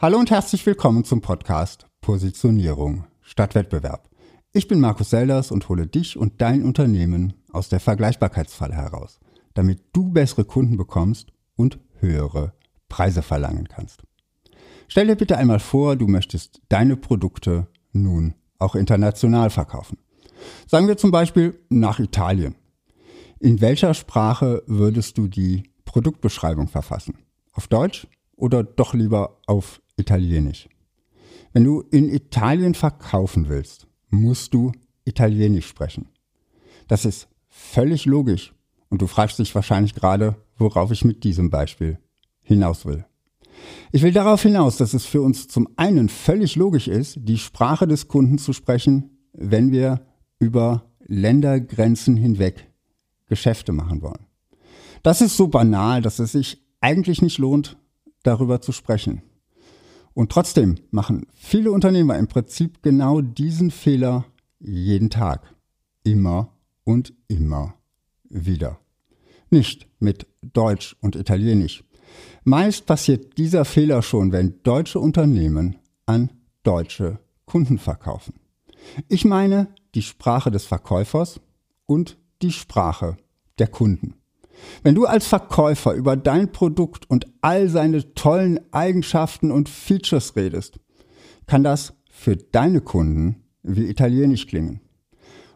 Hallo und herzlich willkommen zum Podcast Positionierung statt Wettbewerb. Ich bin Markus Selders und hole dich und dein Unternehmen aus der Vergleichbarkeitsfalle heraus, damit du bessere Kunden bekommst und höhere Preise verlangen kannst. Stell dir bitte einmal vor, du möchtest deine Produkte nun auch international verkaufen. Sagen wir zum Beispiel nach Italien. In welcher Sprache würdest du die Produktbeschreibung verfassen? Auf Deutsch oder doch lieber auf Italienisch? Wenn du in Italien verkaufen willst, musst du Italienisch sprechen. Das ist völlig logisch und du fragst dich wahrscheinlich gerade, worauf ich mit diesem Beispiel hinaus will. Ich will darauf hinaus, dass es für uns zum einen völlig logisch ist, die Sprache des Kunden zu sprechen, wenn wir über Ländergrenzen hinweg Geschäfte machen wollen. Das ist so banal, dass es sich eigentlich nicht lohnt, darüber zu sprechen. Und trotzdem machen viele Unternehmer im Prinzip genau diesen Fehler jeden Tag. Immer und immer wieder. Nicht mit Deutsch und Italienisch. Meist passiert dieser Fehler schon, wenn deutsche Unternehmen an deutsche Kunden verkaufen. Ich meine die Sprache des Verkäufers und die Sprache der Kunden. Wenn du als Verkäufer über dein Produkt und all seine tollen Eigenschaften und Features redest, kann das für deine Kunden wie Italienisch klingen.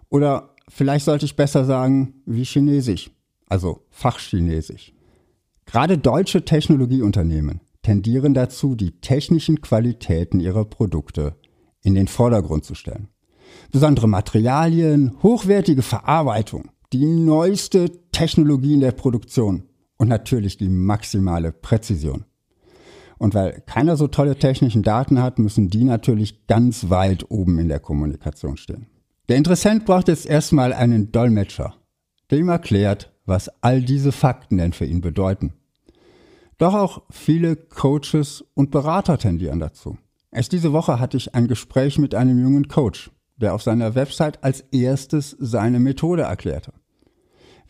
Oder vielleicht sollte ich besser sagen wie Chinesisch, also Fachchinesisch. Gerade deutsche Technologieunternehmen tendieren dazu, die technischen Qualitäten ihrer Produkte in den Vordergrund zu stellen. Besondere Materialien, hochwertige Verarbeitung, die neueste Technologie in der Produktion und natürlich die maximale Präzision. Und weil keiner so tolle technischen Daten hat, müssen die natürlich ganz weit oben in der Kommunikation stehen. Der Interessent braucht jetzt erstmal einen Dolmetscher, der ihm erklärt, was all diese Fakten denn für ihn bedeuten. Doch auch viele Coaches und Berater tendieren dazu. Erst diese Woche hatte ich ein Gespräch mit einem jungen Coach, der auf seiner Website als erstes seine Methode erklärte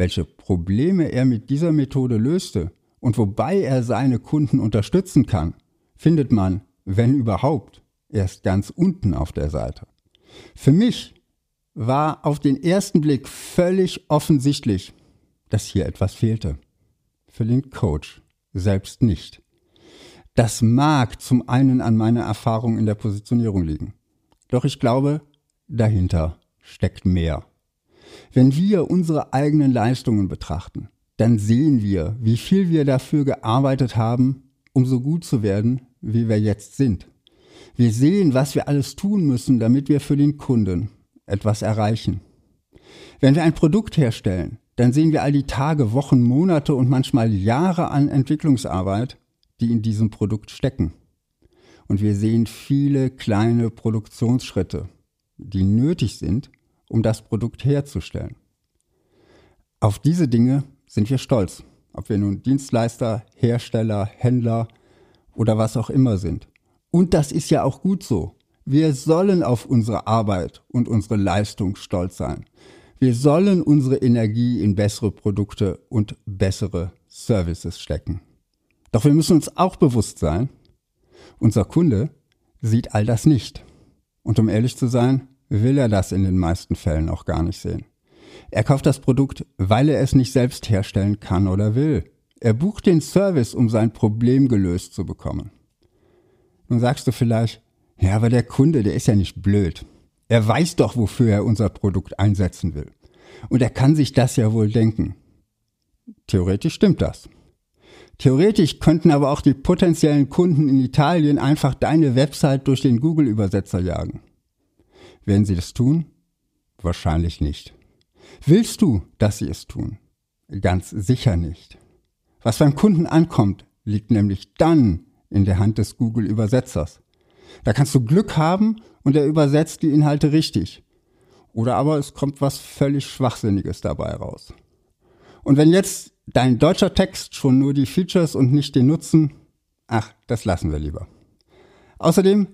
welche Probleme er mit dieser Methode löste und wobei er seine Kunden unterstützen kann, findet man, wenn überhaupt, erst ganz unten auf der Seite. Für mich war auf den ersten Blick völlig offensichtlich, dass hier etwas fehlte. Für den Coach selbst nicht. Das mag zum einen an meiner Erfahrung in der Positionierung liegen. Doch ich glaube, dahinter steckt mehr. Wenn wir unsere eigenen Leistungen betrachten, dann sehen wir, wie viel wir dafür gearbeitet haben, um so gut zu werden, wie wir jetzt sind. Wir sehen, was wir alles tun müssen, damit wir für den Kunden etwas erreichen. Wenn wir ein Produkt herstellen, dann sehen wir all die Tage, Wochen, Monate und manchmal Jahre an Entwicklungsarbeit, die in diesem Produkt stecken. Und wir sehen viele kleine Produktionsschritte, die nötig sind, um das Produkt herzustellen. Auf diese Dinge sind wir stolz, ob wir nun Dienstleister, Hersteller, Händler oder was auch immer sind. Und das ist ja auch gut so. Wir sollen auf unsere Arbeit und unsere Leistung stolz sein. Wir sollen unsere Energie in bessere Produkte und bessere Services stecken. Doch wir müssen uns auch bewusst sein, unser Kunde sieht all das nicht. Und um ehrlich zu sein, will er das in den meisten Fällen auch gar nicht sehen. Er kauft das Produkt, weil er es nicht selbst herstellen kann oder will. Er bucht den Service, um sein Problem gelöst zu bekommen. Nun sagst du vielleicht, ja, aber der Kunde, der ist ja nicht blöd. Er weiß doch, wofür er unser Produkt einsetzen will. Und er kann sich das ja wohl denken. Theoretisch stimmt das. Theoretisch könnten aber auch die potenziellen Kunden in Italien einfach deine Website durch den Google-Übersetzer jagen. Werden sie das tun? Wahrscheinlich nicht. Willst du, dass sie es tun? Ganz sicher nicht. Was beim Kunden ankommt, liegt nämlich dann in der Hand des Google-Übersetzers. Da kannst du Glück haben und er übersetzt die Inhalte richtig. Oder aber es kommt was völlig Schwachsinniges dabei raus. Und wenn jetzt dein deutscher Text schon nur die Features und nicht den Nutzen, ach, das lassen wir lieber. Außerdem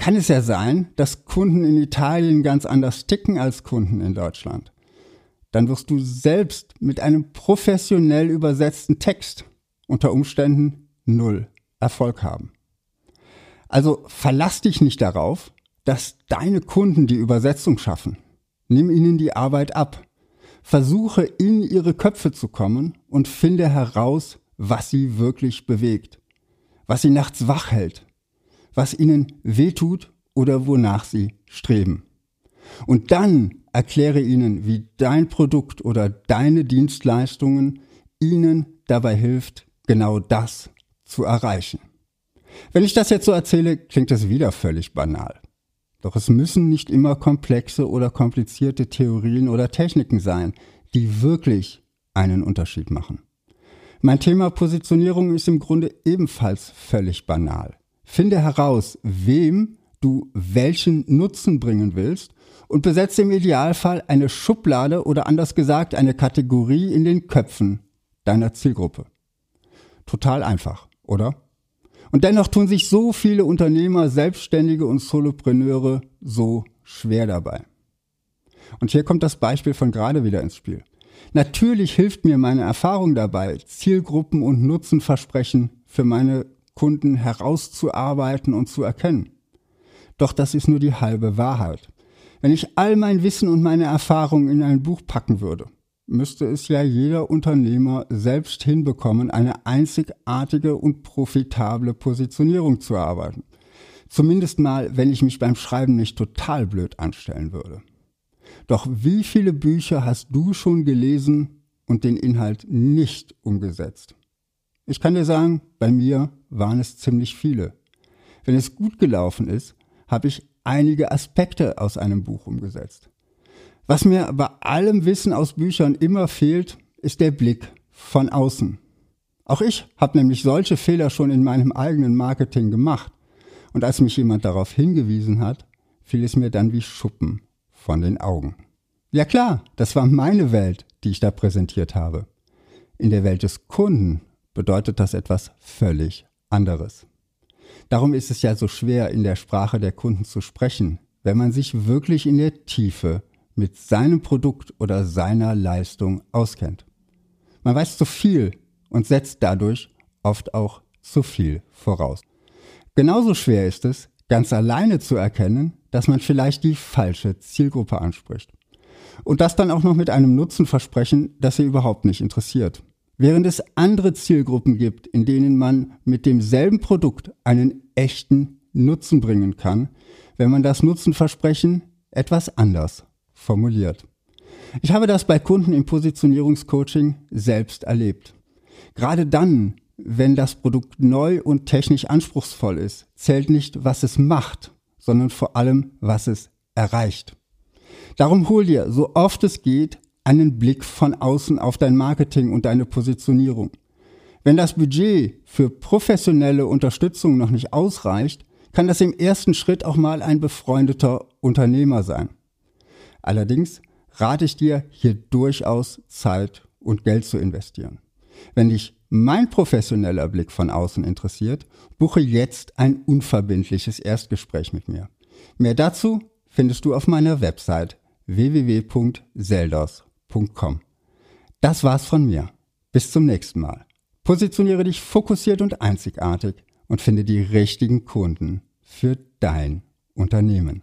kann es ja sein, dass Kunden in Italien ganz anders ticken als Kunden in Deutschland. Dann wirst du selbst mit einem professionell übersetzten Text unter Umständen null Erfolg haben. Also verlass dich nicht darauf, dass deine Kunden die Übersetzung schaffen. Nimm ihnen die Arbeit ab. Versuche in ihre Köpfe zu kommen und finde heraus, was sie wirklich bewegt, was sie nachts wach hält, was ihnen wehtut oder wonach sie streben. Und dann erkläre ihnen, wie dein Produkt oder deine Dienstleistungen ihnen dabei hilft, genau das zu erreichen. Wenn ich das jetzt so erzähle, klingt das wieder völlig banal. Doch es müssen nicht immer komplexe oder komplizierte Theorien oder Techniken sein, die wirklich einen Unterschied machen. Mein Thema Positionierung ist im Grunde ebenfalls völlig banal. Finde heraus, wem du welchen Nutzen bringen willst und besetze im Idealfall eine Schublade oder anders gesagt eine Kategorie in den Köpfen deiner Zielgruppe. Total einfach, oder? Und dennoch tun sich so viele Unternehmer, Selbstständige und Solopreneure so schwer dabei. Und hier kommt das Beispiel von gerade wieder ins Spiel. Natürlich hilft mir meine Erfahrung dabei, Zielgruppen und Nutzenversprechen für meine Kunden herauszuarbeiten und zu erkennen. Doch das ist nur die halbe Wahrheit. Wenn ich all mein Wissen und meine Erfahrungen in ein Buch packen würde, müsste es ja jeder Unternehmer selbst hinbekommen, eine einzigartige und profitable Positionierung zu erarbeiten. Zumindest mal, wenn ich mich beim Schreiben nicht total blöd anstellen würde. Doch wie viele Bücher hast du schon gelesen und den Inhalt nicht umgesetzt? Ich kann dir sagen, bei mir waren es ziemlich viele. Wenn es gut gelaufen ist, habe ich einige Aspekte aus einem Buch umgesetzt. Was mir bei allem Wissen aus Büchern immer fehlt, ist der Blick von außen. Auch ich habe nämlich solche Fehler schon in meinem eigenen Marketing gemacht. Und als mich jemand darauf hingewiesen hat, fiel es mir dann wie Schuppen von den Augen. Ja klar, das war meine Welt, die ich da präsentiert habe. In der Welt des Kunden bedeutet das etwas völlig anderes. Darum ist es ja so schwer, in der Sprache der Kunden zu sprechen, wenn man sich wirklich in der Tiefe mit seinem Produkt oder seiner Leistung auskennt. Man weiß zu viel und setzt dadurch oft auch zu viel voraus. Genauso schwer ist es, ganz alleine zu erkennen, dass man vielleicht die falsche Zielgruppe anspricht. Und das dann auch noch mit einem Nutzenversprechen, das sie überhaupt nicht interessiert. Während es andere Zielgruppen gibt, in denen man mit demselben Produkt einen echten Nutzen bringen kann, wenn man das Nutzenversprechen etwas anders formuliert. Ich habe das bei Kunden im Positionierungscoaching selbst erlebt. Gerade dann, wenn das Produkt neu und technisch anspruchsvoll ist, zählt nicht, was es macht, sondern vor allem, was es erreicht. Darum hol dir, so oft es geht, einen Blick von außen auf dein Marketing und deine Positionierung. Wenn das Budget für professionelle Unterstützung noch nicht ausreicht, kann das im ersten Schritt auch mal ein befreundeter Unternehmer sein. Allerdings rate ich dir, hier durchaus Zeit und Geld zu investieren. Wenn dich mein professioneller Blick von außen interessiert, buche jetzt ein unverbindliches Erstgespräch mit mir. Mehr dazu findest du auf meiner Website www.seldos.com. Das war's von mir. Bis zum nächsten Mal. Positioniere dich fokussiert und einzigartig und finde die richtigen Kunden für dein Unternehmen.